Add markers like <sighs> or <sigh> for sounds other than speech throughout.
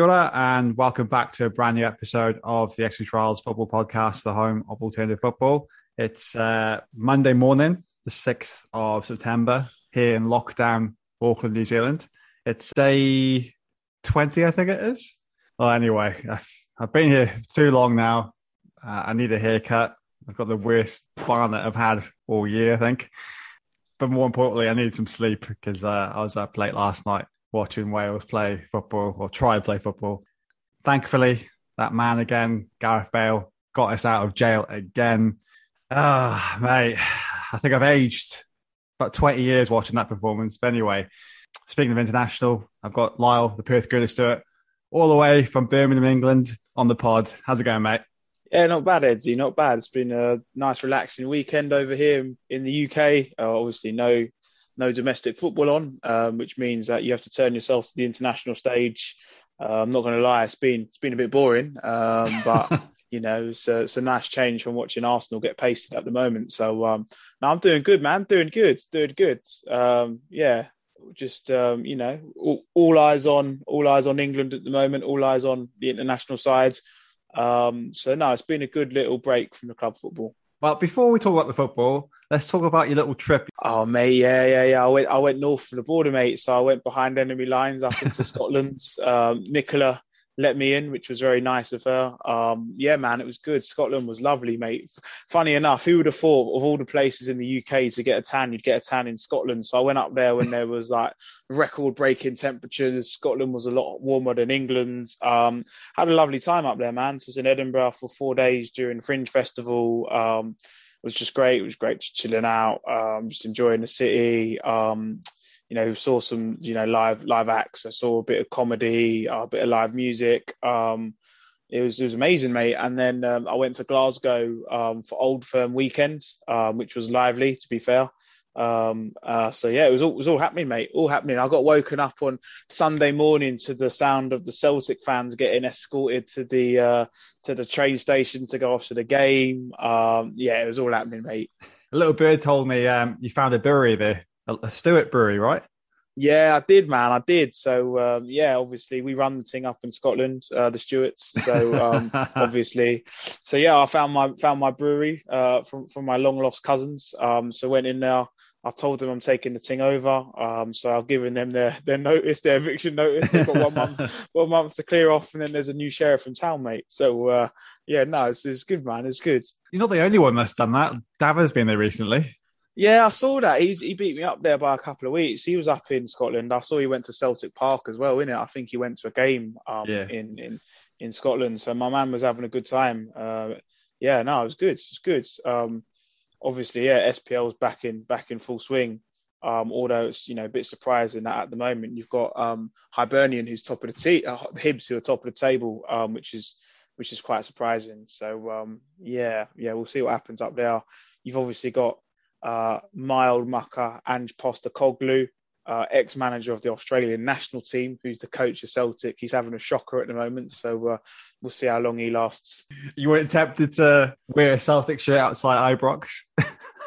And welcome back to a brand new episode of the Exeter Trials Football Podcast, the home of alternative football. It's uh, Monday morning, the 6th of September, here in lockdown, Auckland, New Zealand. It's day 20, I think it is. Well, anyway, I've, I've been here too long now. Uh, I need a haircut. I've got the worst barn that I've had all year, I think. But more importantly, I need some sleep because uh, I was up late last night watching Wales play football or try to play football. Thankfully, that man again, Gareth Bale, got us out of jail again. Ah, oh, mate, I think I've aged about 20 years watching that performance. But anyway, speaking of international, I've got Lyle, the Perth Goodness it, all the way from Birmingham, England, on the pod. How's it going, mate? Yeah, not bad, Edsy. Not bad. It's been a nice, relaxing weekend over here in the UK. Uh, obviously, no no domestic football on, um, which means that you have to turn yourself to the international stage. Uh, I'm not going to lie, it's been it's been a bit boring, um, <laughs> but you know it's a, it's a, nice change from watching Arsenal get pasted at the moment. So um, no, I'm doing good, man. Doing good, doing good. Um, yeah, just um, you know, all, all, eyes on all eyes on England at the moment. All eyes on the international sides. Um, so no, it's been a good little break from the club football. Well, before we talk about the football, let's talk about your little trip. Oh, mate, yeah, yeah, yeah. I went, I went north for the border, mate. So I went behind enemy lines up into <laughs> Scotland. Um, Nicola let me in, which was very nice of her. Um, yeah, man, it was good. Scotland was lovely, mate. Funny enough, who would have thought of all the places in the UK to get a tan, you'd get a tan in Scotland. So I went up there when there was like record breaking temperatures. Scotland was a lot warmer than England. Um, had a lovely time up there, man. So I was in Edinburgh for four days during Fringe Festival. Um, it was just great. It was great just chilling out, um, just enjoying the city. Um, you know, saw some, you know, live live acts. I saw a bit of comedy, a bit of live music. Um, it was it was amazing, mate. And then um, I went to Glasgow um, for Old Firm weekend, um, which was lively, to be fair. Um, uh, so yeah, it was all it was all happening, mate. All happening. I got woken up on Sunday morning to the sound of the Celtic fans getting escorted to the uh, to the train station to go off to the game. Um, yeah, it was all happening, mate. A little bird told me um, you found a brewery there a Stewart Brewery, right? Yeah, I did, man. I did. So um, yeah, obviously we run the thing up in Scotland, uh, the Stewarts. So um, <laughs> obviously, so yeah, I found my found my brewery uh, from from my long lost cousins. Um, so went in there. I told them I'm taking the thing over. Um, so I've given them their their notice, their eviction notice. They've got one month <laughs> one month to clear off, and then there's a new sheriff in town, mate. So uh, yeah, no, it's, it's good, man. It's good. You're not the only one that's done that. Dava's been there recently. Yeah, I saw that. He he beat me up there by a couple of weeks. He was up in Scotland. I saw he went to Celtic Park as well, innit? I think he went to a game um, yeah. in, in in Scotland. So my man was having a good time. Uh, yeah, no, it was good. It's good. Um, obviously, yeah, SPL's back in back in full swing. Um, although it's you know a bit surprising that at the moment you've got um, Hibernian who's top of the t- uh, Hibs who are top of the table, um, which is which is quite surprising. So um, yeah, yeah, we'll see what happens up there. You've obviously got uh, Mild Mucker, Ange Postecoglou, uh, ex-manager of the Australian national team, who's the coach of Celtic. He's having a shocker at the moment, so uh, we'll see how long he lasts. You weren't tempted to wear a Celtic shirt outside Ibrox?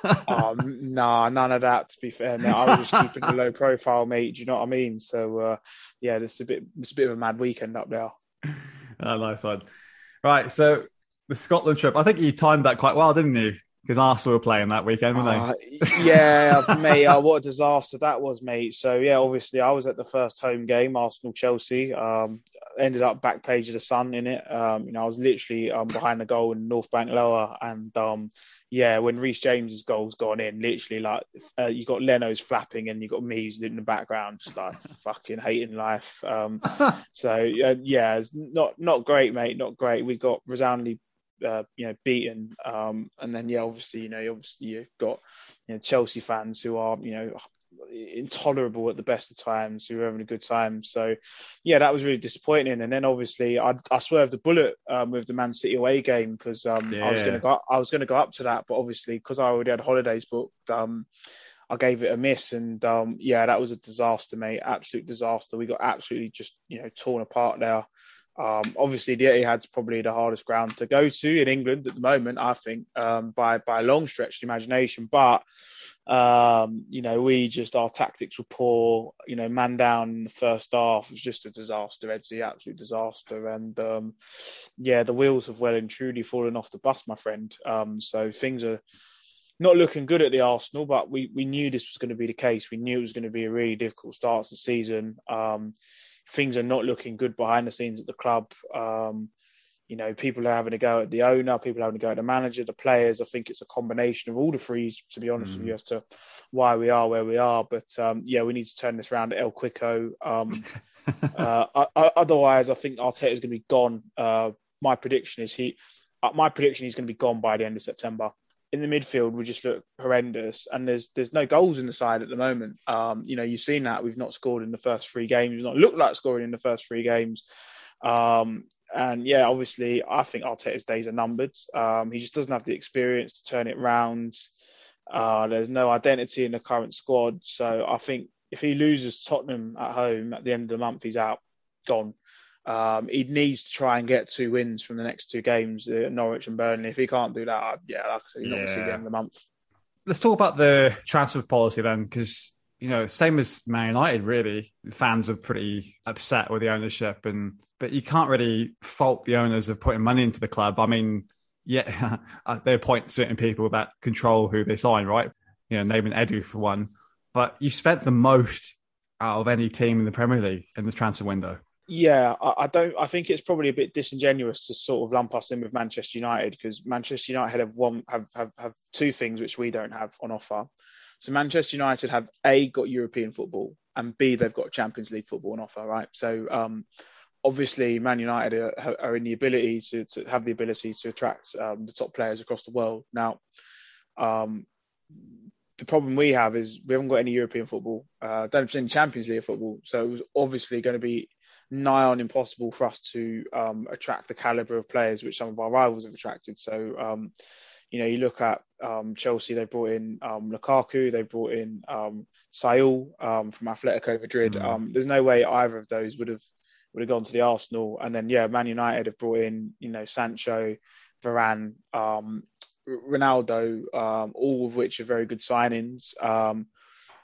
<laughs> um, nah, none of that. To be fair, no, I was just keeping a low <laughs> profile, mate. Do you know what I mean? So uh, yeah, this is a bit, it's a bit of a mad weekend up there. Oh, nice one. Right, so the Scotland trip. I think you timed that quite well, didn't you? Because Arsenal were playing that weekend, weren't uh, they? yeah, mate. Uh, what a disaster that was, mate. So yeah, obviously I was at the first home game, Arsenal Chelsea. Um, ended up back page of the Sun in it. Um, you know, I was literally um, behind the goal in North Bank Lower, and um, yeah, when Reece James's goal's gone in, literally like uh, you got Leno's flapping and you got me in the background, just like <laughs> fucking hating life. Um, so uh, yeah, it's not not great, mate. Not great. We got resoundingly uh, you know beaten. Um, and then yeah, obviously you know obviously you've got you know, Chelsea fans who are you know intolerable at the best of times who are having a good time. So yeah, that was really disappointing. And then obviously I, I swerved the bullet um, with the Man City away game because um, yeah. I was going to go I was going to go up to that, but obviously because I already had holidays booked. Um, I gave it a miss, and um, yeah, that was a disaster, mate. Absolute disaster. We got absolutely just you know torn apart there. Um, obviously, the Etihad's probably the hardest ground to go to in England at the moment. I think um, by by a long stretch of imagination, but um, you know, we just our tactics were poor. You know, man down in the first half was just a disaster. Edsy, absolute disaster. And um, yeah, the wheels have well and truly fallen off the bus, my friend. Um, so things are not looking good at the Arsenal, but we we knew this was going to be the case. We knew it was going to be a really difficult start to the season. Um, things are not looking good behind the scenes at the club. Um, you know, people are having to go at the owner, people are having to go at the manager, the players. I think it's a combination of all the threes, to be honest mm. with you, as to why we are where we are. But um, yeah, we need to turn this around at El Quico. Um, <laughs> uh, otherwise, I think Arteta is going to be gone. Uh, my prediction is he. Uh, my prediction is going to be gone by the end of September. In the midfield, we just look horrendous, and there's there's no goals in the side at the moment. Um, you know, you've seen that we've not scored in the first three games. We've not looked like scoring in the first three games. Um, and yeah, obviously, I think Arteta's days are numbered. Um, he just doesn't have the experience to turn it round. Uh, there's no identity in the current squad, so I think if he loses Tottenham at home at the end of the month, he's out, gone. Um, he needs to try and get two wins from the next two games, uh, Norwich and Burnley. If he can't do that, yeah, like I said, you're not going to see the end of the month. Let's talk about the transfer policy then, because you know, same as Man United, really. Fans were pretty upset with the ownership, and but you can't really fault the owners of putting money into the club. I mean, yeah, <laughs> they appoint certain people that control who they sign, right? You know, naming Edu for one. But you spent the most out of any team in the Premier League in the transfer window. Yeah, I, I don't. I think it's probably a bit disingenuous to sort of lump us in with Manchester United because Manchester United have one have, have have two things which we don't have on offer. So Manchester United have a got European football and b they've got Champions League football on offer, right? So um, obviously Man United are, are, in the ability to, to have the ability to attract um, the top players across the world. Now, um, the problem we have is we haven't got any European football, uh, don't have any Champions League football, so it was obviously going to be nigh on impossible for us to um, attract the caliber of players which some of our rivals have attracted. So um, you know, you look at um, Chelsea, they brought in um, Lukaku, they brought in um, Saul um, from Atletico Madrid. Mm. Um, there's no way either of those would have would have gone to the Arsenal. And then yeah, Man United have brought in you know Sancho, Varane, um, Ronaldo, um, all of which are very good signings.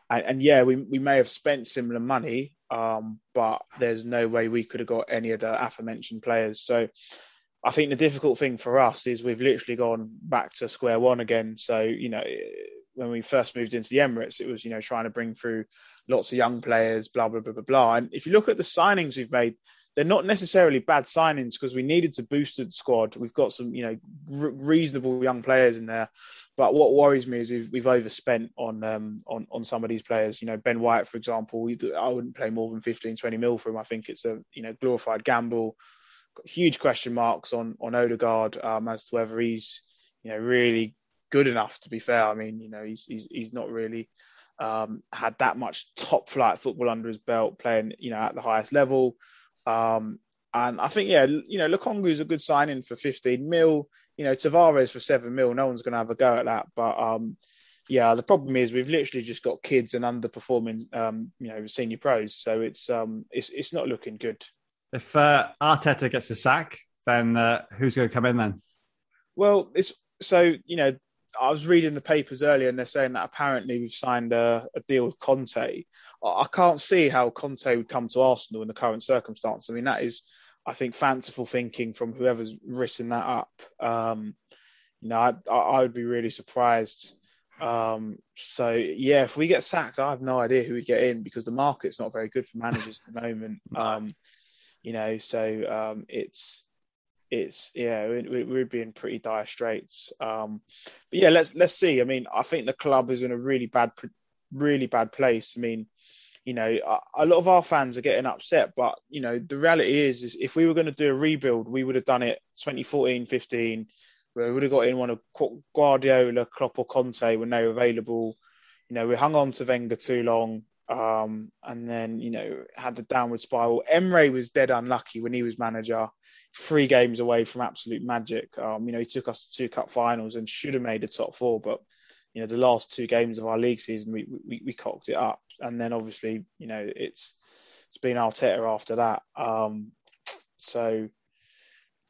And, and, yeah, we we may have spent similar money, um, but there's no way we could have got any of the aforementioned players. So I think the difficult thing for us is we've literally gone back to square one again. So, you know, when we first moved into the Emirates, it was, you know, trying to bring through lots of young players, blah, blah, blah, blah, blah. And if you look at the signings we've made, they're not necessarily bad signings because we needed to boost the squad. We've got some, you know, reasonable young players in there. But what worries me is we've, we've overspent on um, on on some of these players. You know, Ben White, for example, I wouldn't play more than 15, 20 mil for him. I think it's a you know glorified gamble huge question marks on on Odegaard um, as to whether he's you know really good enough. To be fair, I mean you know he's he's, he's not really um, had that much top flight football under his belt, playing you know at the highest level. Um, and I think yeah, you know is a good signing for 15 mil. You know Tavares for seven mil. No one's going to have a go at that, but um, yeah, the problem is we've literally just got kids and underperforming, um, you know, senior pros. So it's um, it's it's not looking good. If uh, Arteta gets a sack, then uh, who's going to come in then? Well, it's so you know I was reading the papers earlier, and they're saying that apparently we've signed a, a, deal with Conte. I can't see how Conte would come to Arsenal in the current circumstance. I mean, that is, I think, fanciful thinking from whoever's written that up. Um, you know, I, I, would be really surprised. Um, so yeah, if we get sacked, I have no idea who would get in because the market's not very good for managers at the moment. <laughs> Um, you know, so um, it's it's yeah, we, we're being pretty dire straits. Um, but yeah, let's let's see. I mean, I think the club is in a really bad, really bad place. I mean, you know, a, lot of our fans are getting upset, but you know, the reality is, is if we were going to do a rebuild, we would have done it 2014, 15. We would have got in one of Guardiola, Klopp, or Conte when they were available. You know, we hung on to Wenger too long. Um, and then, you know, had the downward spiral. Emery was dead unlucky when he was manager, three games away from absolute magic. Um, you know, he took us to two cup finals and should have made the top four, but you know, the last two games of our league season, we, we, we cocked it up. And then obviously, you know, it's, it's been Arteta after that. Um, So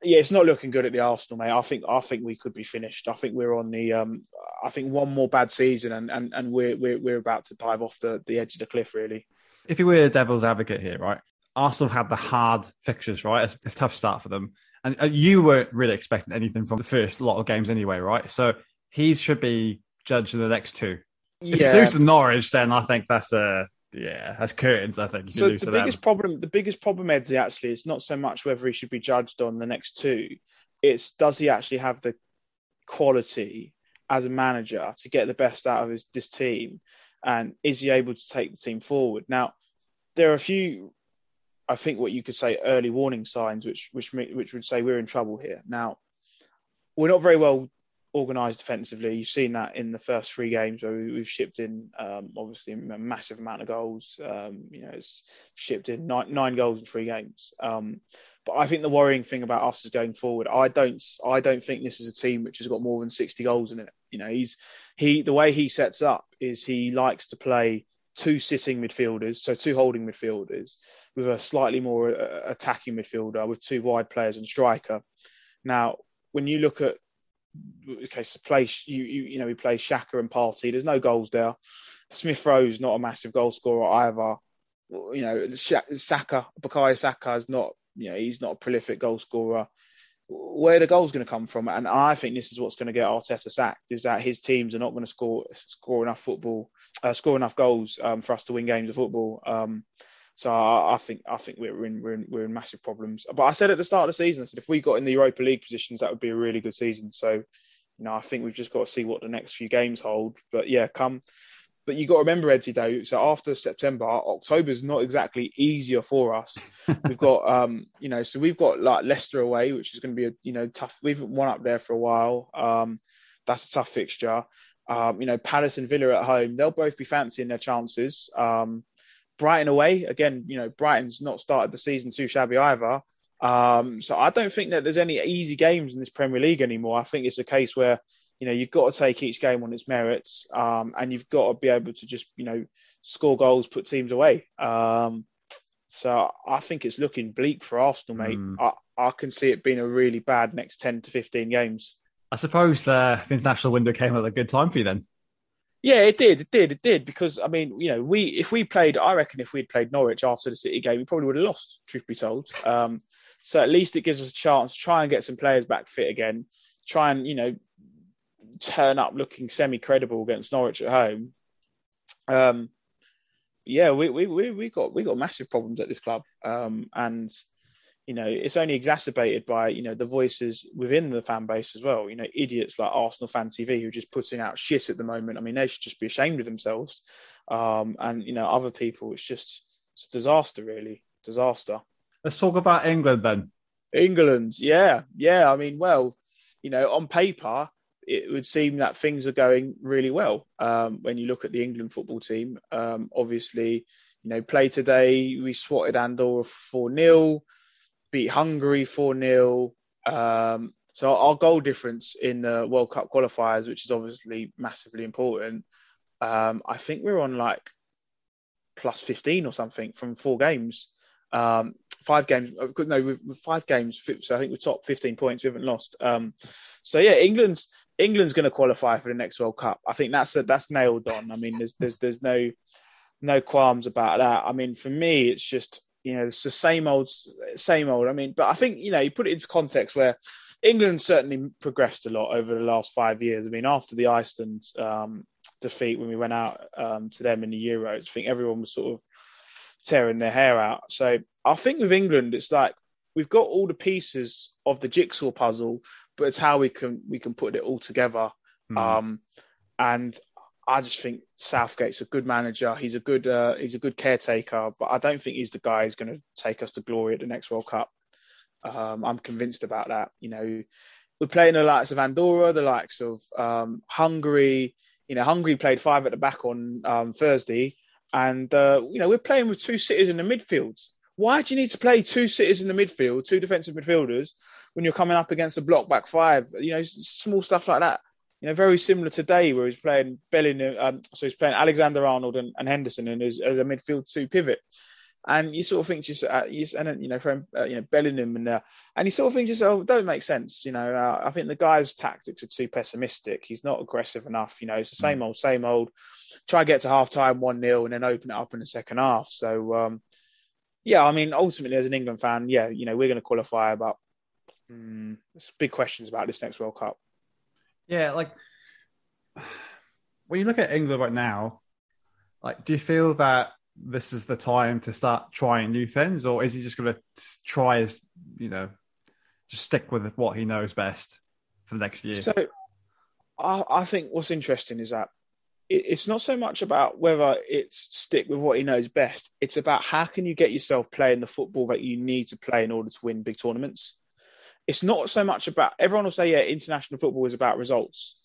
yeah, it's not looking good at the Arsenal, mate. I think I think we could be finished. I think we're on the um, I think one more bad season and, and, and we're, we're we're about to dive off the, the edge of the cliff really. If you were a devil's advocate here, right? Arsenal have had the hard fixtures, right? It's a tough start for them. And uh, you weren't really expecting anything from the first lot of games anyway, right? So he should be judged in the next two. If yeah. you lose to Norwich, then I think that's a yeah, that's curtains. I think. so the biggest them. problem, the biggest problem, Edsy, actually, is not so much whether he should be judged on the next two. It's does he actually have the quality as a manager to get the best out of his this team, and is he able to take the team forward? Now, there are a few, I think, what you could say early warning signs, which which which would say we're in trouble here. Now, we're not very well organised defensively. You've seen that in the first three games where we, have shipped in um, obviously a massive amount of goals. Um, you know, it's shipped in nine, nine goals in three games. Um, but I think the worrying thing about us is going forward. I don't, I don't think this is a team which has got more than 60 goals in it. You know, he's he the way he sets up is he likes to play two sitting midfielders, so two holding midfielders, with a slightly more uh, attacking midfielder with two wide players and striker. Now, when you look at okay, so play you, you you know we play Xhaka and Partey. There's no goals there. Smith Rowe's not a massive goal scorer either. You know, Saka, Bukayo Saka is not. You know, he's not a prolific goal scorer. Where the goals going to come from? And I think this is what's going to get Arteta sacked: is that his teams are not going to score score enough football, uh, score enough goals um, for us to win games of football. Um, so I, I, think I think we're in, we're in we're in massive problems. But I said at the start of the season, I said if we got in the Europa League positions, that would be a really good season. So, you know, I think we've just got to see what the next few games hold. But yeah, come. But you got to remember, Edsy, though. So after September, October is not exactly easier for us. <laughs> we've got, um, you know, so we've got like Leicester away, which is going to be a, you know, tough. We've won up there for a while. Um, that's a tough fixture. Um, you know, Palace and Villa at home, they'll both be fancying their chances. Um, Brighton away again. You know, Brighton's not started the season too shabby either. Um, so I don't think that there's any easy games in this Premier League anymore. I think it's a case where you know you've got to take each game on its merits, um, and you've got to be able to just you know score goals, put teams away. Um, so I think it's looking bleak for Arsenal, mate. Mm. I, I can see it being a really bad next ten to fifteen games. I suppose uh, the international window came at a good time for you then. Yeah, it did. It did. It did. Because I mean, you know, we if we played, I reckon if we'd played Norwich after the City game, we probably would have lost. Truth be told. Um, so at least it gives us a chance to try and get some players back fit again. Try and you know turn up looking semi credible against Norwich at home. Um, yeah, we we we we got we got massive problems at this club. Um, and you know, it's only exacerbated by, you know, the voices within the fan base as well. You know, idiots like Arsenal Fan TV who are just putting out shit at the moment. I mean, they should just be ashamed of themselves. Um, and, you know, other people, it's just it's a disaster, really. Disaster. Let's talk about England then. England, yeah. Yeah. I mean, well, you know, on paper, it would seem that things are going really well um, when you look at the England football team. Um, obviously, you know, play today, we swatted Andorra 4 0 beat Hungary 4 0. Um, so our goal difference in the World Cup qualifiers, which is obviously massively important, um, I think we're on like plus 15 or something from four games. Um, five games, uh, no, five games, so I think we're top 15 points. We haven't lost. Um, so yeah, England's England's going to qualify for the next World Cup. I think that's a, that's nailed on. I mean, there's there's there's no no qualms about that. I mean, for me, it's just you know, it's the same old, same old. I mean, but I think you know, you put it into context where England certainly progressed a lot over the last five years. I mean, after the Iceland um, defeat when we went out um, to them in the Euros, I think everyone was sort of tearing their hair out. So I think with England, it's like we've got all the pieces of the jigsaw puzzle, but it's how we can we can put it all together. Mm. Um, and I just think Southgate's a good manager. He's a good uh, he's a good caretaker, but I don't think he's the guy who's going to take us to glory at the next World Cup. Um, I'm convinced about that. You know, we're playing the likes of Andorra, the likes of um, Hungary. You know, Hungary played five at the back on um, Thursday, and uh, you know we're playing with two sitters in the midfield. Why do you need to play two sitters in the midfield, two defensive midfielders, when you're coming up against a block back five? You know, small stuff like that you know, very similar today where he's playing Bellingham, um, so he's playing Alexander Arnold and, and Henderson and as, as a midfield two pivot. and you sort of think just uh, you, and you know from uh, you know Bellingham and uh, and you sort of think oh don't make sense you know uh, I think the guy's tactics are too pessimistic he's not aggressive enough you know it's the same mm. old same old try to get to half time one 0 and then open it up in the second half so um, yeah I mean ultimately as an England fan yeah you know we're going to qualify but um, there's big questions about this next World Cup yeah like when you look at England right now like do you feel that this is the time to start trying new things, or is he just going to try as you know, just stick with what he knows best for the next year? So, I, I think what's interesting is that it, it's not so much about whether it's stick with what he knows best. It's about how can you get yourself playing the football that you need to play in order to win big tournaments. It's not so much about everyone will say, yeah, international football is about results.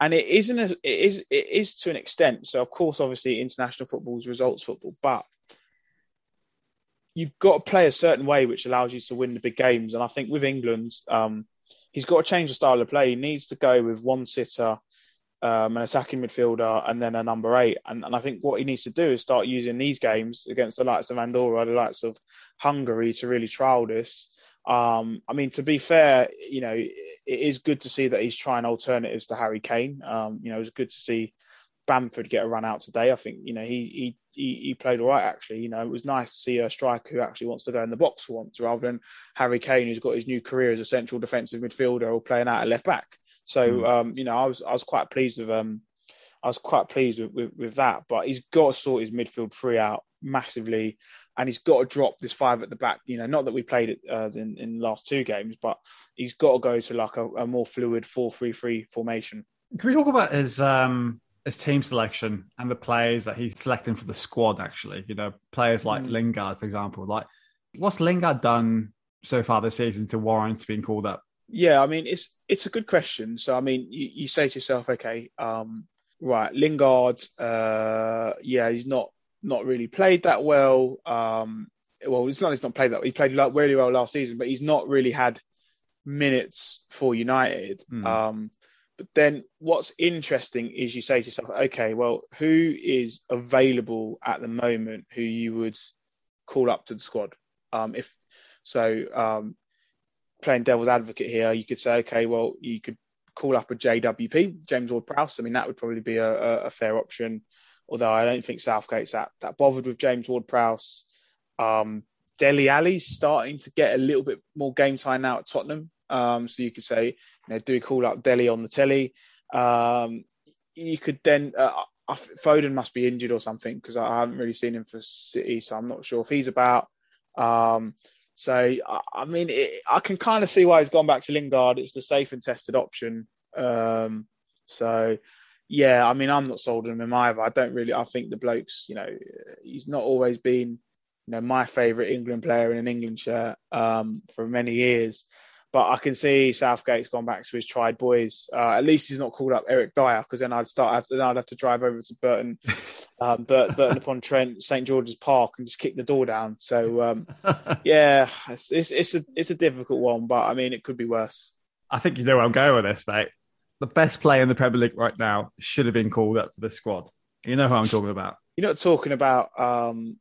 And it isn't a, it is it is to an extent. So of course obviously international football is results football but you've got to play a certain way which allows you to win the big games. And i think with england um, he's got to change the style of play. He needs to go with one sitter um, an attacking midfielder and then a number eight. And, and i think what he needs to do is start using these games against the likes of andorra the likes of hungary to really trial this um, I mean, to be fair, you know, it is good to see that he's trying alternatives to Harry Kane. Um, you know, it was good to see Bamford get a run out today. I think, you know, he he he, played all right actually. You know, it was nice to see a striker who actually wants to go in the box for once, rather than Harry Kane, who's got his new career as a central defensive midfielder or playing out at left back. So, mm. um, you know, I was I was quite pleased with um, I was quite pleased with, with, with that. But he's got to sort his midfield three out massively and he's got to drop this five at the back. You know, not that we played it uh, in, in the last two games, but he's got to go to like a, a more fluid four-three-three formation. Can we talk about his um, his team selection and the players that he's selecting for the squad? Actually, you know, players like mm. Lingard, for example. Like, what's Lingard done so far this season to warrant being called up? Yeah, I mean, it's it's a good question. So, I mean, you, you say to yourself, okay, um, right, Lingard, uh, yeah, he's not not really played that well. Um, well, it's not he's not played that. He played really well last season, but he's not really had minutes for United. Mm. Um, but then what's interesting is you say to yourself, okay, well, who is available at the moment who you would call up to the squad? Um, if so, um, playing devil's advocate here, you could say, okay, well, you could call up a JWP, James Ward-Prowse. I mean, that would probably be a, a, a fair option although I don't think Southgate's that, that bothered with James Ward Prowse. Um, Dele Alli's starting to get a little bit more game time now at Tottenham. Um, so you could say, you know, do we call up Delhi on the telly? Um, you could then, uh, Foden must be injured or something because I haven't really seen him for City, so I'm not sure if he's about. Um, so I, mean, it, I can kind of see why he's gone back to Lingard. It's the safe and tested option. Um, so yeah, I mean, I'm not sold on him either. I don't really. I think the blokes, you know, he's not always been, you know, my favourite England player in an England shirt um, for many years. But I can see Southgate's gone back to his tried boys. Uh, at least he's not called up Eric Dier because then I'd start. Then I'd have to drive over to Burton, <laughs> um, Burton, Burton upon Trent, St George's Park, and just kick the door down. So um, <laughs> yeah, it's, it's, it's a it's a difficult one, but I mean, it could be worse. I think you know where I'm going with this, mate the best player in the Premier League right now should have been called up for the squad. You know who I'm talking about. You're not talking about um,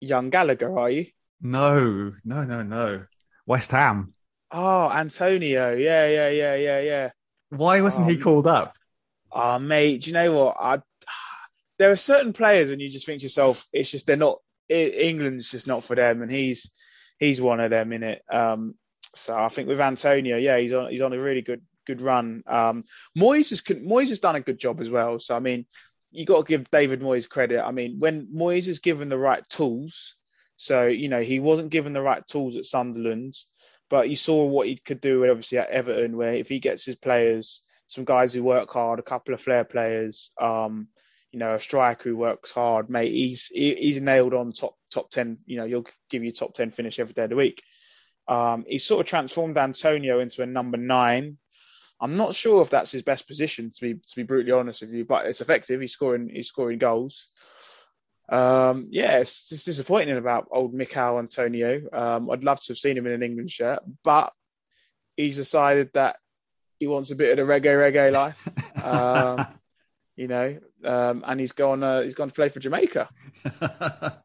young Gallagher, are you? No, no, no, no. West Ham. Oh, Antonio. Yeah, yeah, yeah, yeah, yeah. Why wasn't um, he called up? Oh, mate, do you know what? I, there are certain players when you just think to yourself, it's just they're not. England's just not for them, and he's he's one of them in it. Um, so I think with Antonio, yeah, he's on he's on a really good good run. Um, Moyes has Moyes has done a good job as well. So I mean, you got to give David Moyes credit. I mean, when Moyes is given the right tools, so you know he wasn't given the right tools at Sunderland, but you saw what he could do and obviously at Everton, where if he gets his players, some guys who work hard, a couple of flair players, um, you know, a striker who works hard, mate, he's he's nailed on top top ten. You know, he'll give you top ten finish every day of the week. Um, he sort of transformed Antonio into a number nine, I'm not sure if that's his best position to be to be brutally honest with you, but it's effective. He's scoring he's scoring goals. Um, yeah, it's just disappointing about old Michail Antonio. Um, I'd love to have seen him in an England shirt, but he's decided that he wants a bit of the reggae reggae life. um, <laughs> you know, um, and he's gone uh, he's gone to play for Jamaica. <laughs>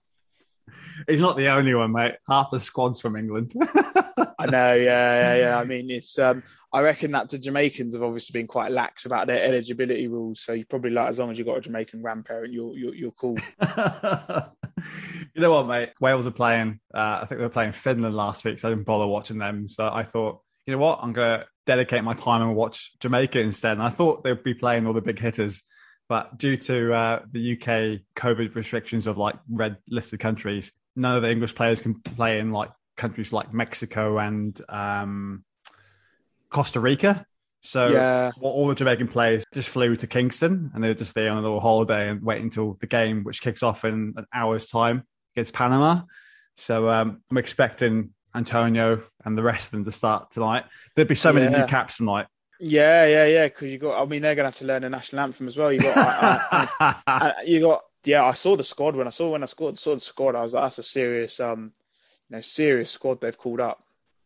He's not the only one, mate. Half the squad's from England. <laughs> I know, yeah, yeah, yeah. I mean, it's. Um, I reckon that the Jamaicans have obviously been quite lax about their eligibility rules. So you probably like, as long as you've got a Jamaican grandparent, you're you're, you're cool. <laughs> you know what, mate? Wales are playing. Uh, I think they were playing Finland last week, so I didn't bother watching them. So I thought, you know what, I'm gonna dedicate my time and watch Jamaica instead. And I thought they'd be playing all the big hitters. But due to uh, the UK COVID restrictions of like red listed countries, none of the English players can play in like countries like Mexico and um, Costa Rica. So Yeah. all the Jamaican players just flew to Kingston and they were just there on a little holiday and wait until the game, which kicks off in an hour's time against Panama. So um, I'm expecting Antonio and the rest of them to start tonight. There'd be so many Yeah. new caps tonight. Yeah, yeah, yeah. Because you got. I mean, they're gonna have to learn the national anthem as well. You got. I, I, I, you got. Yeah, I saw the squad when I saw when I scored saw the squad. I was like, that's a serious, um, you know, serious squad they've called up.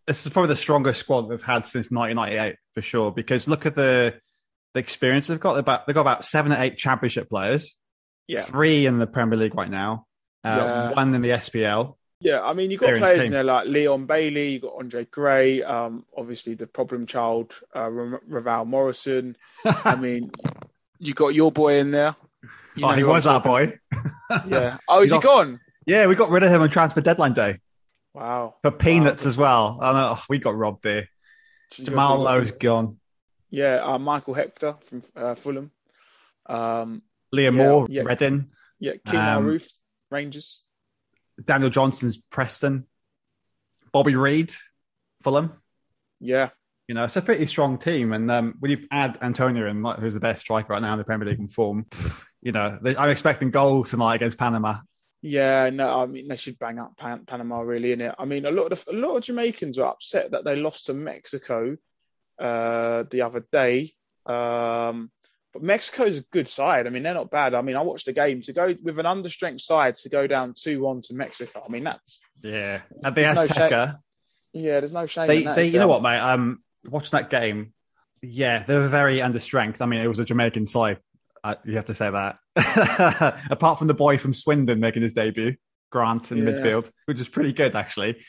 this is probably the strongest squad we've had since 1998 for sure. Because look at the the experience they've got. They've got, they've got about seven or eight championship players. Yeah. three in the Premier League right now. Uh, Yeah. One in the SPL. Yeah, I mean, you've got players in there like Leon Bailey, you've got Andre Gray, um, obviously the problem child, uh, Ravel Morrison. I <laughs> mean, you got your boy in there. You oh, he was our boy. <laughs> Yeah. Oh, is He's he gone? Yeah, we got rid of him on transfer deadline day Wow. for peanuts Wow. as well. I know oh, we got robbed there. Jamal Lowe's gone. Yeah, uh, Michael Hector from uh, Fulham. Um, Liam Yeah, Moore, yeah. Reading. yeah, King Um, Roofe, Rangers. Daniel Johnson's Preston. Bobby Reid, Fulham. Yeah. You know, it's a pretty strong team. And um, when you add Antonio in, like, who's the best striker right now in the Premier League in form, you know, they, I'm expecting goals tonight against Panama. Yeah, no, I mean they should bang up Pan- Panama really in it. I mean, a lot of a lot of Jamaicans were upset that they lost to Mexico uh, the other day. Um, but Mexico's a good side. I mean, they're not bad. I mean, I watched the game to go with an understrength side to go down two one to Mexico. I mean, that's Yeah. At the No Azteca, yeah. There's no shame. they, in that, they you know what, mate? Um, watching that game, yeah, they were very understrength. I mean, it was a Jamaican side. Uh, you have to say that. <laughs> Apart from the boy from Swindon making his debut, Grant in the Yeah. midfield, which is pretty good actually.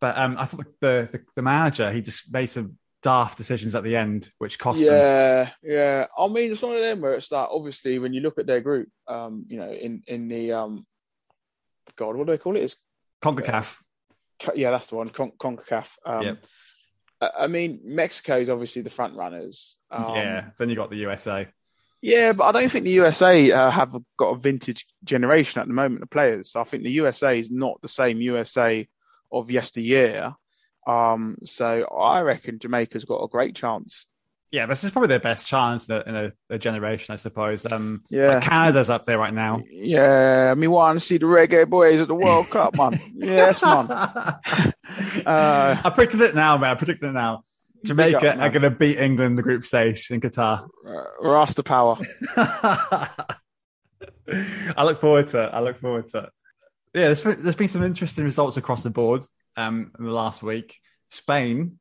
But um, I thought the, the the manager he just made some daft decisions at the end, which cost them. Yeah, yeah. I mean, it's one of them where it's like obviously when you look at their group, um, you know, in in the um, God, what do they call it? It's Concacaf. Ca- yeah, that's the one. Con- Concacaf. Um, Yep. I mean, Mexico is obviously the front runners. Um, yeah. Then you got the USA. yeah, but I don't think the USA uh, have got a vintage generation at the moment of players. So I think the USA is not the same USA of yesteryear. Um, so I reckon Jamaica's got a great chance. Yeah, this is probably their best chance in a, in a, a generation, I suppose. Um, Yeah. like Canada's up there right now. Yeah, me want to see the reggae boys at the World <laughs> Cup, man. Yes, man. <laughs> Uh, I predicted it now, man. I predicted it now. Jamaica up, are going to beat England in the group stage in Qatar. Uh, Rasta power. <laughs> I look forward to it. I look forward to it. Yeah, there's been, there's been some interesting results across the board um, in the last week. Spain,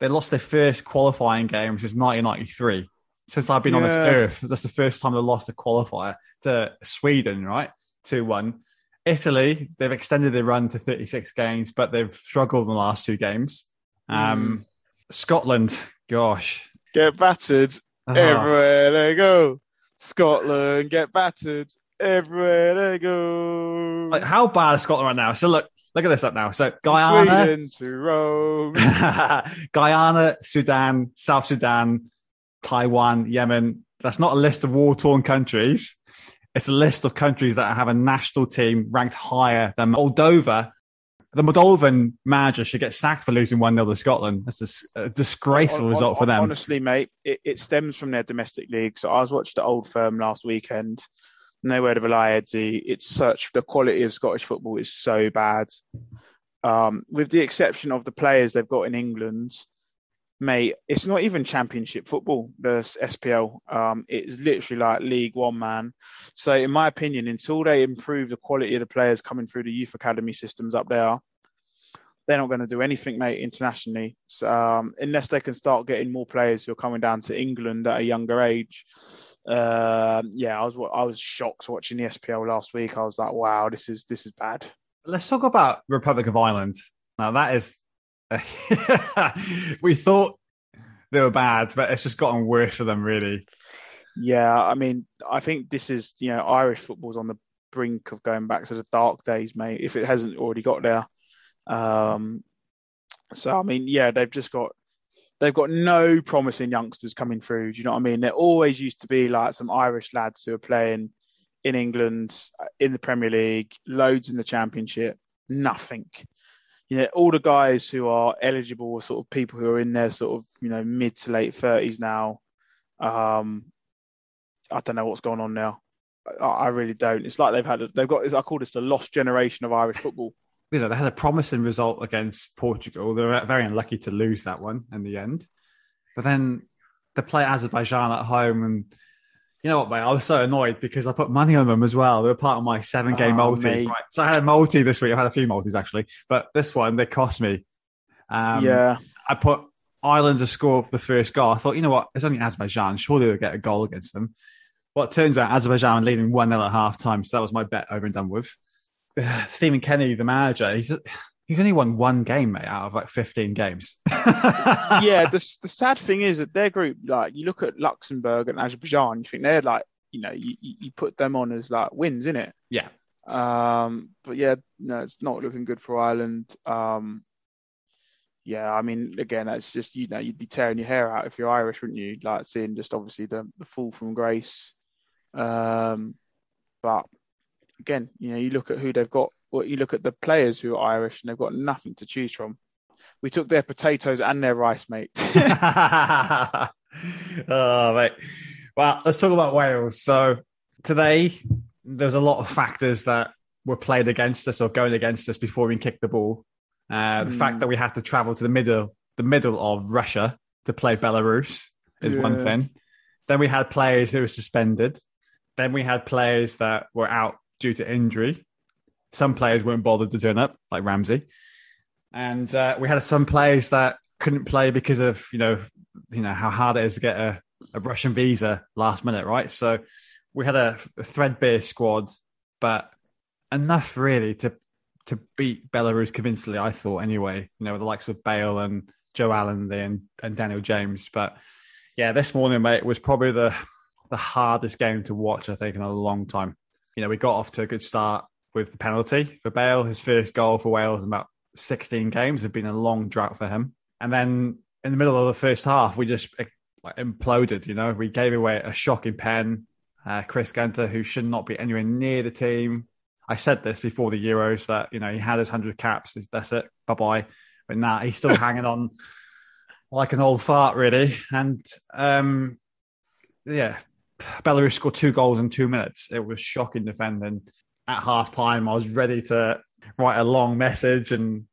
they lost their first qualifying game, which is 1993. Since I've been on this earth, that's the first time they lost a qualifier to Sweden, right? 2 1. Italy, they've extended their run to 36 games, but they've struggled in the last two games. Um, Scotland, gosh. Get battered Ah. everywhere they go. Scotland get battered everywhere they go. Like, how bad is Scotland right now? So look, look at this up now. So Guyana, Sweden to Rome. <laughs> Guyana, Sudan, South Sudan, Taiwan, Yemen. That's not a list of war torn countries. It's a list of countries that have a national team ranked higher than Moldova. The Moldovan manager should get sacked for losing 1 0 to Scotland. That's a disgraceful Hon- result for them. Honestly, mate, it, it stems from their domestic league. So I was watched the Old Firm last weekend. Nowhere to rely, Edsy. It's such the quality of Scottish football is so bad. Um, with the exception of the players they've got in England, mate, it's not even Championship football. The SPL, um, it's literally like League One, man. So, in my opinion, until they improve the quality of the players coming through the youth academy systems up there, they're not going to do anything, mate, internationally. So, um, unless they can start getting more players who are coming down to England at a younger age. Um, yeah, I was I was shocked watching the SPL last week. I was like, wow, this is this is bad. Let's talk about Republic of Ireland. Now that is, <laughs> we thought they were bad, but it's just gotten worse for them, really. Yeah, I mean, I think this is you know Irish football's on the brink of going back to the dark days, mate. If it hasn't already got there, um, so I mean, yeah, they've just got they've got no promising youngsters coming through. Do you know what I mean? There always used to be like some Irish lads who are playing in England, in the Premier League, loads in the Championship, nothing. You know, all the guys who are eligible sort of people who are in their sort of, you know, mid to late 30s now. Um, I don't know what's going on now. I, I really don't. It's like they've had, a, they've got, I call this the lost generation of Irish football. You know, they had a promising result against Portugal. They were very unlucky to lose that one in the end. But then they play Azerbaijan at home and you know what, mate? I was so annoyed because I put money on them as well. They were part of my seven game oh, multi. Right. So I had a multi this week. I've had a few multis actually, but this one they cost me. Um, yeah, I put Ireland to score the first goal. I thought, you know what? It's only Azerbaijan. Surely they'll get a goal against them. Well, it turns out Azerbaijan leading 1 0 at half time. So that was my bet over and done with. <sighs> Stephen Kenny, the manager, he's he's only won one game, mate, out of like 15 games. <laughs> yeah, the, the sad thing is that their group, like, you look at Luxembourg and Azerbaijan, you think they're like, you know, you, you put them on as like wins, in it? Yeah. Um, but yeah, no, it's not looking good for Ireland. Um, yeah, I mean, again, it's just you know, you'd be tearing your hair out if you're Irish, wouldn't you? Like seeing just obviously the the fall from grace. Um, but again, you know, you look at who they've got. Well, you look at the players who are Irish, and they've got nothing to choose from. We took their potatoes and their rice, mate. <laughs> oh, mate. Well, let's talk about Wales. So today, there's a lot of factors that were played against us or going against us before we kicked the ball. Uh, the mm. fact that we had to travel to the middle, the middle of Russia to play Belarus is yeah. one thing. Then we had players who were suspended. Then we had players that were out due to injury. Some players weren't bothered to turn up, like Ramsey, and uh, we had some players that couldn't play because of you know you know how hard it is to get a, a Russian visa last minute, right? So we had a, a threadbare squad, but enough really to to beat Belarus convincingly. I thought anyway, you know, with the likes of Bale and Joe Allen and, and Daniel James. But yeah, this morning, mate, was probably the the hardest game to watch, I think, in a long time. You know, we got off to a good start with the penalty for Bale. His first goal for Wales in about 16 games had been a long drought for him. And then in the middle of the first half, we just like, imploded. You know, we gave away a shocking pen. Uh, Chris Gunter, who should not be anywhere near the team, I said this before the Euros that you know he had his hundred caps. That's it. Bye bye. But now nah, he's still <laughs> hanging on like an old fart, really. And um, yeah, Belarus scored two goals in two minutes. It was shocking defending. At half time, I was ready to write a long message and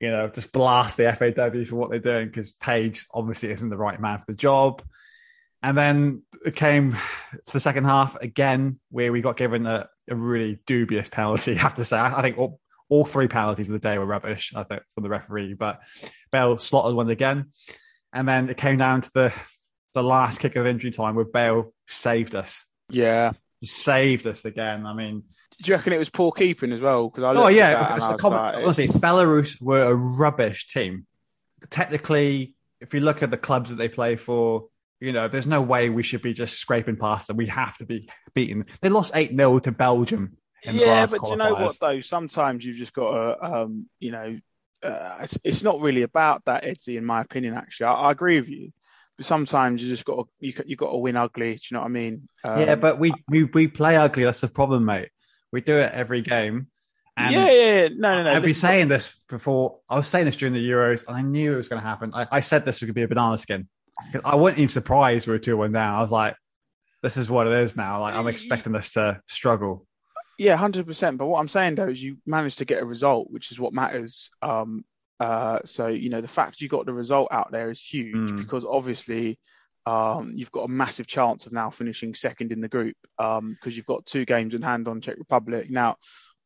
you know just blast the FAW for what they're doing because Page obviously isn't the right man for the job. And then it came to the second half again, where we got given a, a really dubious penalty. <laughs> I have to say, I, think all, all three penalties of the day were rubbish. I think from the referee, but Bell slotted one again, and then it came down to the the last kick of injury time where Bale saved us. Yeah, saved us again. I mean, do you reckon it was poor keeping as well? Because I oh yeah, it's a comment, like, honestly, Belarus were a rubbish team. Technically, if you look at the clubs that they play for, you know, there's no way we should be just scraping past them. We have to be beaten. They lost 8 0 to Belgium. yeah, but you know what, though? Sometimes you've just got to, um, you know, uh, it's, it's, not really about that, Edsy, in my opinion, actually. I, I, agree with you. But sometimes you just got to, you, you got to win ugly. Do you know what I mean? Um, yeah, but we, we, we play ugly. That's the problem, mate. We do it every game. And yeah, yeah, yeah. No, no, no. I've been saying this before. I was saying this during the Euros, and I knew it was going to happen. I, I said this was going to be a banana skin. I wasn't even surprised we were 2 1 down. I was like, this is what it is now. Like, I'm expecting this to struggle. Yeah, 100%. But what I'm saying, though, is you managed to get a result, which is what matters. Um, uh, so, you know, the fact you got the result out there is huge mm. because obviously um, you've got a massive chance of now finishing second in the group because um, you've got two games in hand on Czech Republic. Now,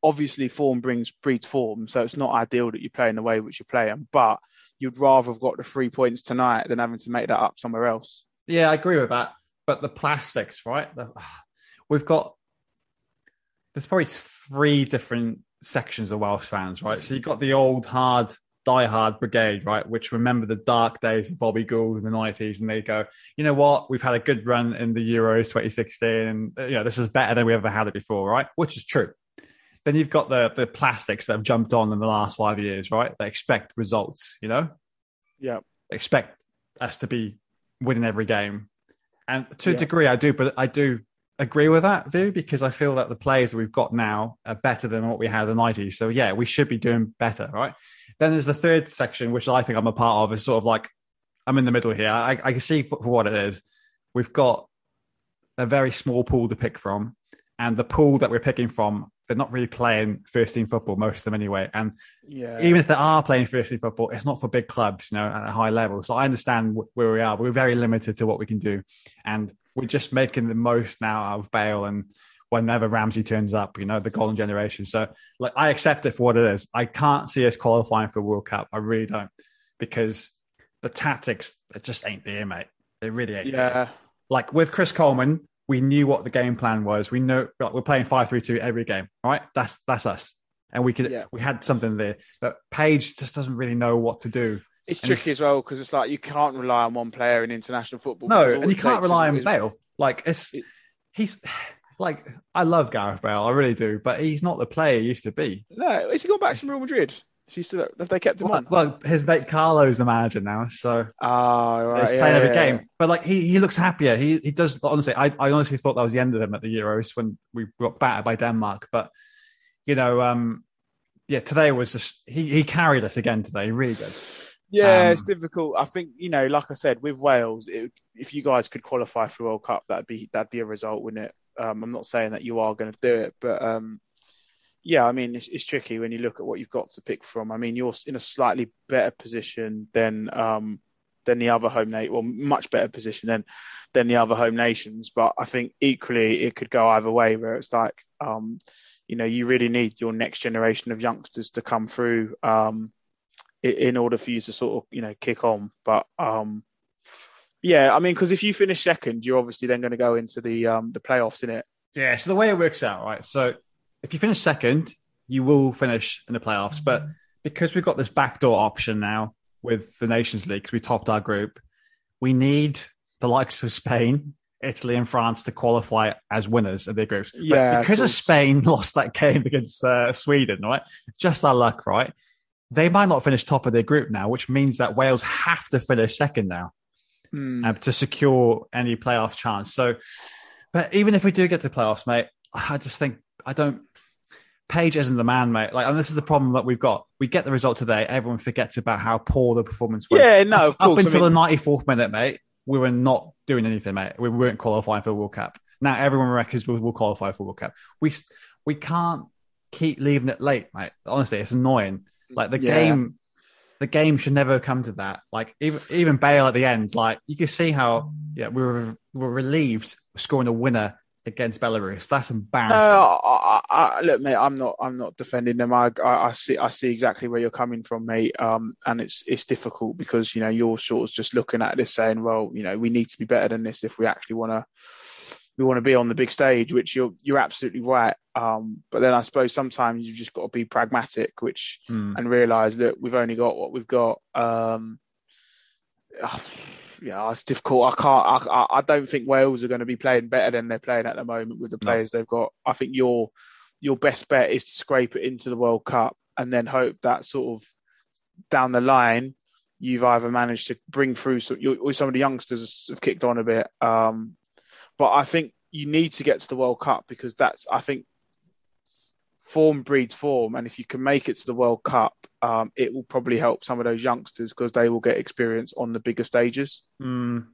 obviously, form brings breeds form, so it's not ideal that you play in the way which you're playing, but you'd rather have got the three points tonight than having to make that up somewhere else. Yeah, I agree with that. But the plastics, right? The, <sighs> we've got there's probably three different sections of Welsh fans, right? So you've got the old hard die-hard brigade, right, which remember the dark days of Bobby Gould in the nineties, and they go, you know what, we've had a good run in the Euros 2016, and you know this is better than we ever had it before, right? Which is true. Then you've got the the plastics that have jumped on in the last five years, right? They expect results, you know. Yeah. They expect us to be winning every game, and to a degree, I do, but I do agree with that view because I feel that the players that we've got now are better than what we had in the 90s. So yeah, we should be doing better, right? Then there's the third section, which I think I'm a part of, is sort of like I'm in the middle here. I, I can see for, what it is. We've got a very small pool to pick from, and the pool that we're picking from, they're not really playing first team football, most of them anyway. And yeah. even if they are playing first team football, it's not for big clubs, you know, at a high level. So I understand where we are, but we're very limited to what we can do, and we're just making the most now out of Bale and whenever Ramsey turns up, you know, the golden generation. So like I accept it for what it is. I can't see us qualifying for World Cup. I really don't. Because the tactics it just ain't there, mate. They really ain't yeah. There. Like with Chris Coleman, we knew what the game plan was. We know like, we're playing five three two every game. right? That's that's us. And we could yeah. we had something there. But Page just doesn't really know what to do. It's and tricky as well because it's like you can't rely on one player in international football. No, and you can't rely on Bale. Like it's it, he's like I love Gareth Bale, I really do, but he's not the player he used to be. No, is he gone back to Real Madrid? Is he still? Have they kept him well, on? Well, his mate Carlo's the manager now, so oh, right, he's yeah, playing yeah, every yeah, game. But like he, he looks happier. He he does honestly. I, I honestly thought that was the end of him at the Euros when we got battered by Denmark. But you know, um, yeah, today was just he he carried us again today. Really good. Yeah, um, it's difficult. I think you know, like I said, with Wales, it, if you guys could qualify for World Cup, that'd be that'd be a result, wouldn't it? Um, I'm not saying that you are going to do it, but um, yeah, I mean, it's, it's, tricky when you look at what you've got to pick from. I mean, you're in a slightly better position than um, than the other home nation, well, much better position than than the other home nations. But I think equally it could go either way, where it's like, um, you know, you really need your next generation of youngsters to come through. Um, in order for you to sort of you know kick on. But um, yeah, I mean, because if you finish second, you're obviously then going to go into the um, the playoffs in it. Yeah. So the way it works out, right? So if you finish second, you will finish in the playoffs. But because we've got this backdoor option now with the Nations League, because we topped our group, we need the likes of Spain, Italy, and France to qualify as winners of their groups. Yeah, but because of, of Spain <laughs> lost that game against uh, Sweden, right? Just our luck, right? they might not finish top of their group now, which means that Wales have to finish second now mm. uh, to secure any playoff chance. So, but even if we do get to playoffs, mate, I just think I don't. Page isn't the man, mate. Like, and this is the problem that we've got. We get the result today. Everyone forgets about how poor the performance was. Yeah, no, up, up until I mean... the 94th minute, mate, we were not doing anything, mate. We weren't qualifying for the World Cup. Now everyone reckons we'll, we'll qualify for World Cup. We we can't keep leaving it late, mate. Honestly, it's annoying. Like the yeah. game, the game should never come to that. Like even even Bale at the end, like you can see how yeah we were we were relieved scoring a winner against Belarus. That's embarrassing. No, I, I, look, mate, I'm not, I'm not defending them. I, I, I, see, I see exactly where you're coming from, mate. Um, and it's, it's difficult because you know you're sort of just looking at this saying, well, you know, we need to be better than this if we actually want to we want to be on the big stage, which you're you're absolutely right. Um, but then I suppose sometimes you've just got to be pragmatic, which mm. and realise that we've only got what we've got. Um, <sighs> yeah, it's difficult. I can't. I, I don't think Wales are going to be playing better than they're playing at the moment with the players no. they've got. I think your your best bet is to scrape it into the World Cup and then hope that sort of down the line you've either managed to bring through some, some of the youngsters have kicked on a bit. Um, but I think you need to get to the World Cup because that's I think form breeds form, and if you can make it to the World Cup, um, it will probably help some of those youngsters because they will get experience on the bigger stages. Mm.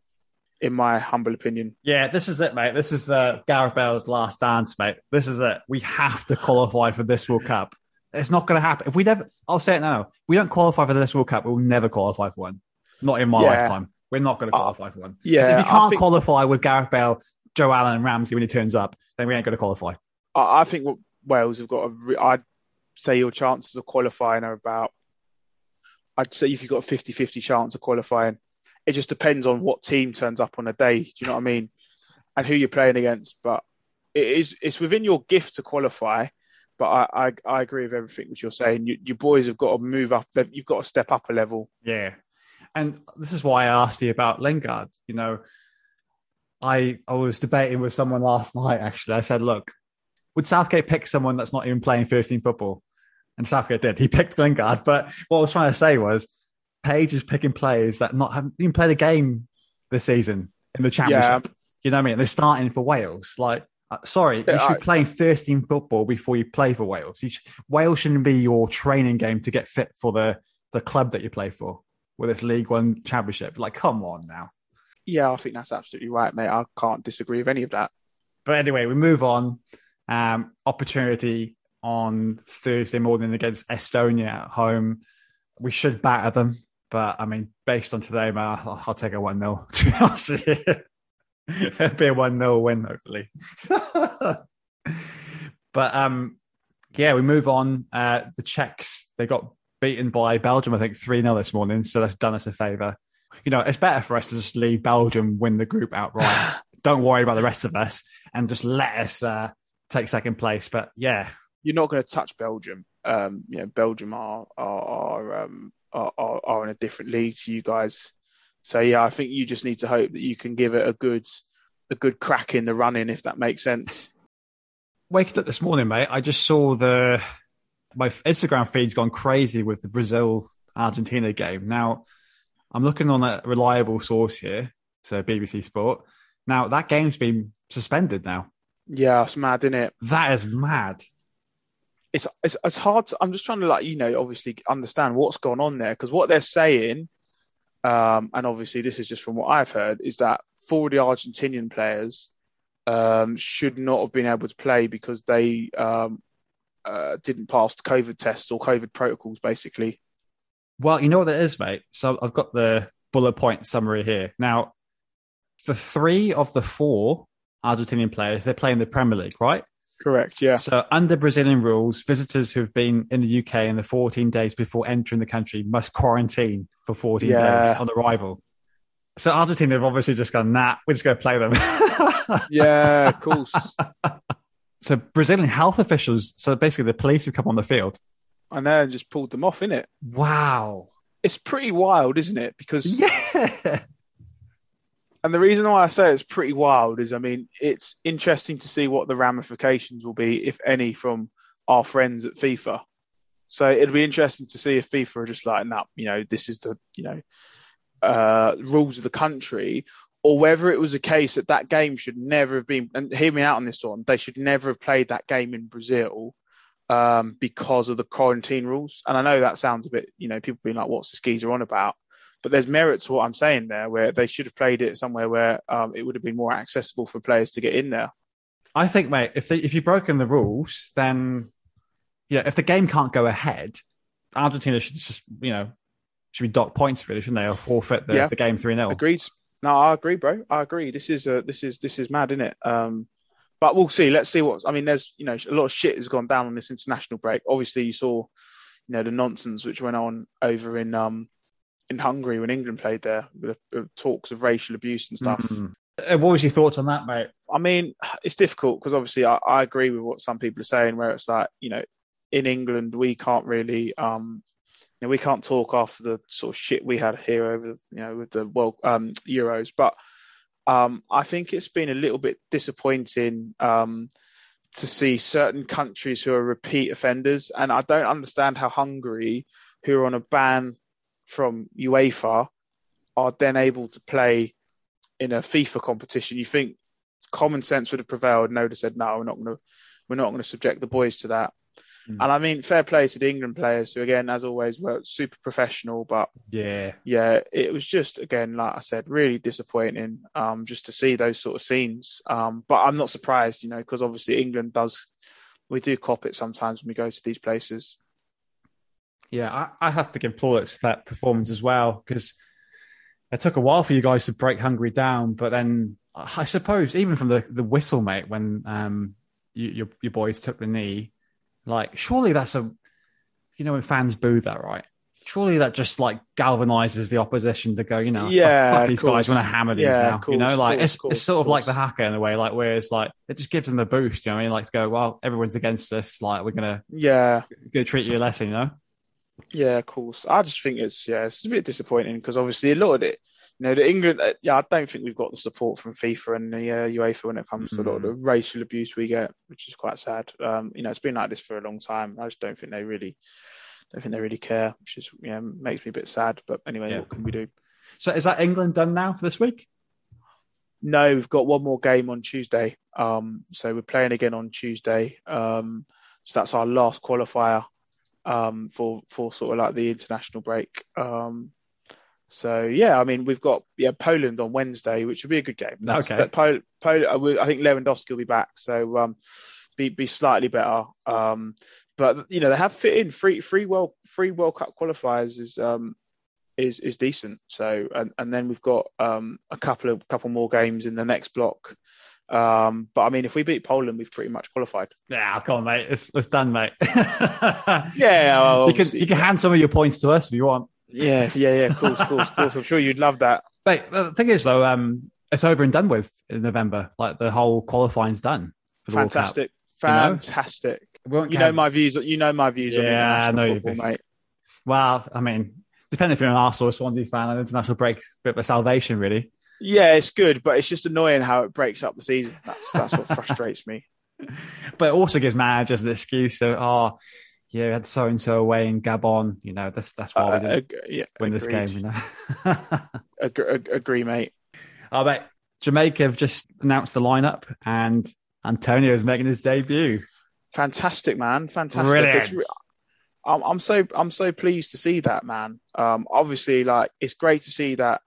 In my humble opinion. Yeah, this is it, mate. This is uh, Gareth Bale's last dance, mate. This is it. We have to qualify for this World Cup. It's not going to happen. If we never, I'll say it now. we don't qualify for this World Cup, we'll never qualify for one. Not in my yeah. lifetime. We're not going to uh, qualify uh, for one. Yeah, if you can't think, qualify with Gareth Bale, Joe Allen, and Ramsey when he turns up, then we ain't going to qualify. I, I think Wales have got a. Re- I'd say your chances of qualifying are about. I'd say if you've got a 50-50 chance of qualifying, it just depends on what team turns up on a day. Do you know what I mean? And who you're playing against. But it is it's within your gift to qualify. But I, I, I agree with everything that you're saying. You, your boys have got to move up. You've got to step up a level. Yeah, and this is why I asked you about Lingard. You know, I I was debating with someone last night. Actually, I said, look, would Southgate pick someone that's not even playing first team football? And Southgate did. <laughs> He picked Lingard. But what I was trying to say was, Page is picking players that not haven't even played a game this season in the championship. Yeah. You know what I mean? They're starting for Wales. Like, uh, sorry, yeah, you should I, be playing first team football before you play for Wales. Should, Wales shouldn't be your training game to get fit for the the club that you play for with this League One championship. Like, come on now. Yeah, I think that's absolutely right, mate. I can't disagree with any of that. But anyway, we move on. Um, opportunity on Thursday morning against Estonia at home. We should batter them, but I mean, based on today, man, I'll, I'll take a 1 0. <laughs> To be honest, it'll be a 1 0 win, hopefully. <laughs> but um, yeah, we move on. Uh, the Czechs, they got beaten by Belgium, I think 3 0 this morning, so that's done us a favour you know, it's better for us to just leave Belgium win the group outright. <sighs> Don't worry about the rest of us and just let us uh, take second place. But yeah, you're not going to touch Belgium. Um, you know, Belgium are are are, um, are are, are in a different league to you guys. So yeah, I think you just need to hope that you can give it a good a good crack in the running, if that makes sense. Waking up this morning, mate, I just saw the my Instagram feed's gone crazy with the Brazil Argentina game. Now, I'm looking on a reliable source here, so BBC Sport. Now that game's been suspended now. Yeah, it's mad, isn't it? That is mad. It's it's, it's hard. To, I'm just trying to like you know obviously understand what's gone on there because what they're saying, um, and obviously this is just from what I've heard, is that for the Argentinian players um, should not have been able to play because they um, uh, didn't pass the COVID tests or COVID protocols, basically. Well, you know what that is, mate. So I've got the bullet point summary here. Now, the three of the four Argentinian players, they're playing the Premier League, right? Correct, yeah. So under Brazilian rules, visitors who've been in the UK in the 14 days before entering the country must quarantine for 14 yeah. days on arrival. So Argentina have obviously just gone, nah, we're just going to play them. yeah, of <laughs> course. So Brazilian health officials, so basically the police have come on the field I know, and just pulled them off, in it. Wow. It's pretty wild, isn't it? Because yeah. <laughs> And the reason why I say it's pretty wild is, I mean, it's interesting to see what the ramifications will be, if any, from our friends at FIFA. So it'd be interesting to see if FIFA are just like, no, nah, you know, this is the, you know, uh, rules of the country, or whether it was a case that that game should never have been. And hear me out on this one. They should never have played that game in Brazil um, because of the quarantine rules. And I know that sounds a bit, you know, people being like, what's the geezer on about? But there's merit to what I'm saying there, where they should have played it somewhere where um, it would have been more accessible for players to get in there. I think, mate, if they, if you've broken the rules, then yeah, if the game can't go ahead, Argentina should just, you know, should be docked points really, shouldn't they, or forfeit the, yeah. the game three 0 Agreed. No, I agree, bro. I agree. This is uh, this is this is mad, isn't it? Um, but we'll see. Let's see what I mean. There's you know a lot of shit has gone down on this international break. Obviously, you saw you know the nonsense which went on over in um in Hungary when England played there with, with talks of racial abuse and stuff. Mm-hmm. What was your thoughts on that, mate? I mean, it's difficult because obviously I, I agree with what some people are saying, where it's like you know in England we can't really um you know, we can't talk after the sort of shit we had here over you know with the world um Euros, but um, I think it's been a little bit disappointing um, to see certain countries who are repeat offenders, and I don't understand how Hungary, who are on a ban from UEFA, are then able to play in a FIFA competition. You think common sense would have prevailed, and they would have said, "No, we're not going to, we're not going to subject the boys to that." Mm. And I mean, fair play to the England players who, again, as always, were super professional. But yeah, yeah, it was just again, like I said, really disappointing um, just to see those sort of scenes. Um, but I'm not surprised, you know, because obviously England does, we do cop it sometimes when we go to these places. Yeah, I, I have to give plaudits for that performance as well because it took a while for you guys to break Hungary down, but then I suppose even from the the whistle, mate, when um, you, your your boys took the knee like, surely that's a, you know, when fans boo that, right? surely that just like galvanizes the opposition to go, you know, Yeah, fuck, of these guys want to hammer these Yeah, now. of you know, like course, it's course, it's sort of like the hacker in a way, like where it's like it just gives them the boost. You know what I mean? Like to go, well, everyone's against us. Like we're gonna Yeah, gonna treat you a lesson. You know? yeah, of course. I just think it's yeah, it's a bit disappointing because obviously a lot of it, you know, the England. uh, Yeah, I don't think we've got the support from FIFA and the uh, UEFA when it comes to a lot of the racial abuse we get, which is quite sad. Um, you know, it's been like this for a long time. I just don't think they really, don't think they really care, which is yeah, makes me a bit sad. But anyway, Yeah. what can we do? So is that England done now for this week? No, we've got one more game on Tuesday. Um, so we're playing again on Tuesday. Um, so that's our last qualifier um, for for sort of like the international break. Um, so yeah, I mean we've got yeah Poland on Wednesday, which will be a good game. That's, Okay. That Pol- Pol- I will- I think Lewandowski will be back, so um, be be slightly better. Um, but you know they have fit in free free world free World Cup qualifiers is um, is is decent. So and, and then we've got um, a couple of couple more games in the next block. Um, but I mean, if we beat Poland, we've pretty much qualified. Yeah, come on, mate. It's it's done, mate. <laughs> Yeah, well, you can you can hand some of your points to us if you want. Yeah, yeah, yeah. Of course, of course, of course. I'm sure you'd love that. But the thing is, though, um, it's over and done with in November. Like the whole qualifying's done for the World Cup. Fantastic, you know? fantastic. You know my views. You know my views on Yeah, I know international you football, mate. Well, I mean, depending if you're an Arsenal or Swansea fan, an international break's a bit of a salvation, really. Yeah, it's good, but it's just annoying how it breaks up the season. That's that's what frustrates me. <laughs> But it also gives managers the excuse of, oh, yeah, we had so and so away in Gabon. You know, that's that's why Uh, we didn't ag- yeah, win this game. You know. <laughs> Ag- ag- agree, mate. oh, mate, Jamaica have just announced the lineup, and Antonio is making his debut. Fantastic, man. Fantastic. Brilliant. Re- I'm, I'm so I'm so pleased to see that, man. Um, obviously, like it's great to see that.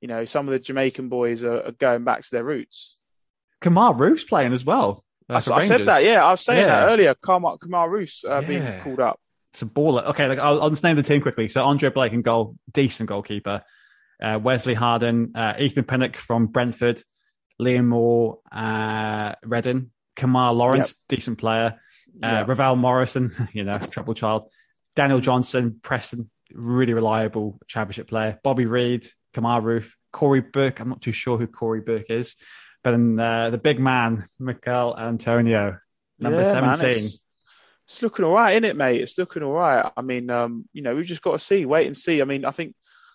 You know, some of the Jamaican boys are, are going back to their roots. Kemar Roofe's playing as well. Uh, I, I said that, yeah. I was saying Yeah. that earlier. Kemar Kemar Roofe uh, being called up. It's a baller. Okay, like, I'll, I'll just name the team quickly. So Andre Blake in goal, decent goalkeeper. Uh, Wesley Harding, uh, Ethan Pinnock from Brentford, Liam Moore, uh, Reddin, Kemar Lawrence, decent player. Uh, Yeah. Ravel Morrison, <laughs> you know, trouble child. Daniel Johnson, Preston, really reliable championship player. Bobby Reid, Kemar Roofe, Cory Burke. I'm not too sure who Cory Burke is, but then uh, the big man, Michail Antonio, number Yeah, man, 17. it's, it's looking all right, isn't it, mate? It's looking all right. I mean, um, you know, we've just got to see, wait and see. I mean, I think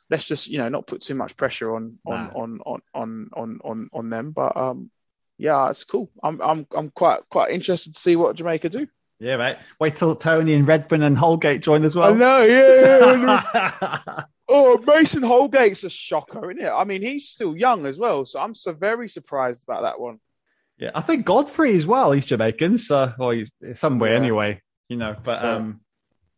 let's just, you know, not put too much pressure on on Nah. on, on on on on on them. But um, yeah, it's cool. I'm I'm I'm quite quite interested to see what Jamaica do. Yeah, mate. Wait till Toney and Redburn and Holgate join as well. I know, yeah. <laughs> oh, Mason Holgate's a shocker, isn't it? I mean, he's still young as well, so I'm so very surprised about that one. yeah, I think Godfrey as well. He's Jamaican, so or he's somewhere Yeah. anyway. You know, but So- um,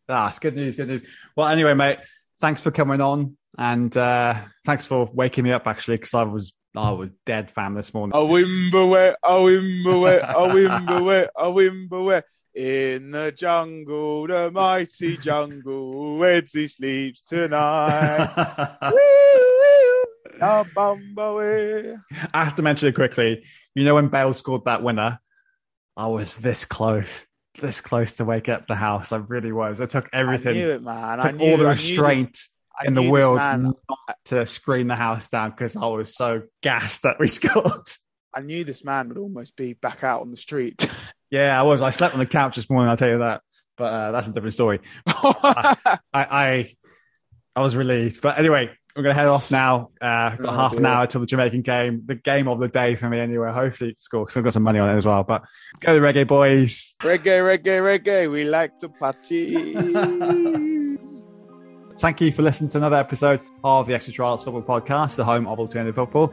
ah, it's good news. Good news. Well, anyway, mate. Thanks for coming on, and uh thanks for waking me up actually, because I was I was dead fan this morning. A wimbawe, a wimbawe, a wimbawe, a wimbawe. In the jungle, the mighty jungle, Wedsy sleeps tonight. <laughs> Wee, wee, a. I have to mention it quickly. You know when Bale scored that winner, I was this close, this close to wake up the house. I really was. I took everything. I knew it, man. I took knew, all the I restraint in the world man- not to screen the house down because I was so gassed that we <laughs> scored. I knew this man would almost be back out on the street. <laughs> Yeah, I was. I slept on the couch this morning. I'll tell you that. But uh, that's a different story. <laughs> I, I, I was relieved. But anyway, we're gonna head off now. Uh, got Oh, half an hour till the Jamaican game. The game of the day for me, anyway. Hopefully, score because I've got some money on it as well. But go the reggae boys. reggae, reggae, reggae. We like to party. <laughs> Thank you for listening to another episode of the Extra Trials Football Podcast, the home of alternative football.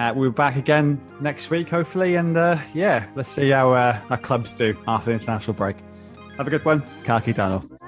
Uh, we'll be back again next week, hopefully, and uh, yeah, let's see how uh, our clubs do after the international break. Have a good one. Kaki Daniel.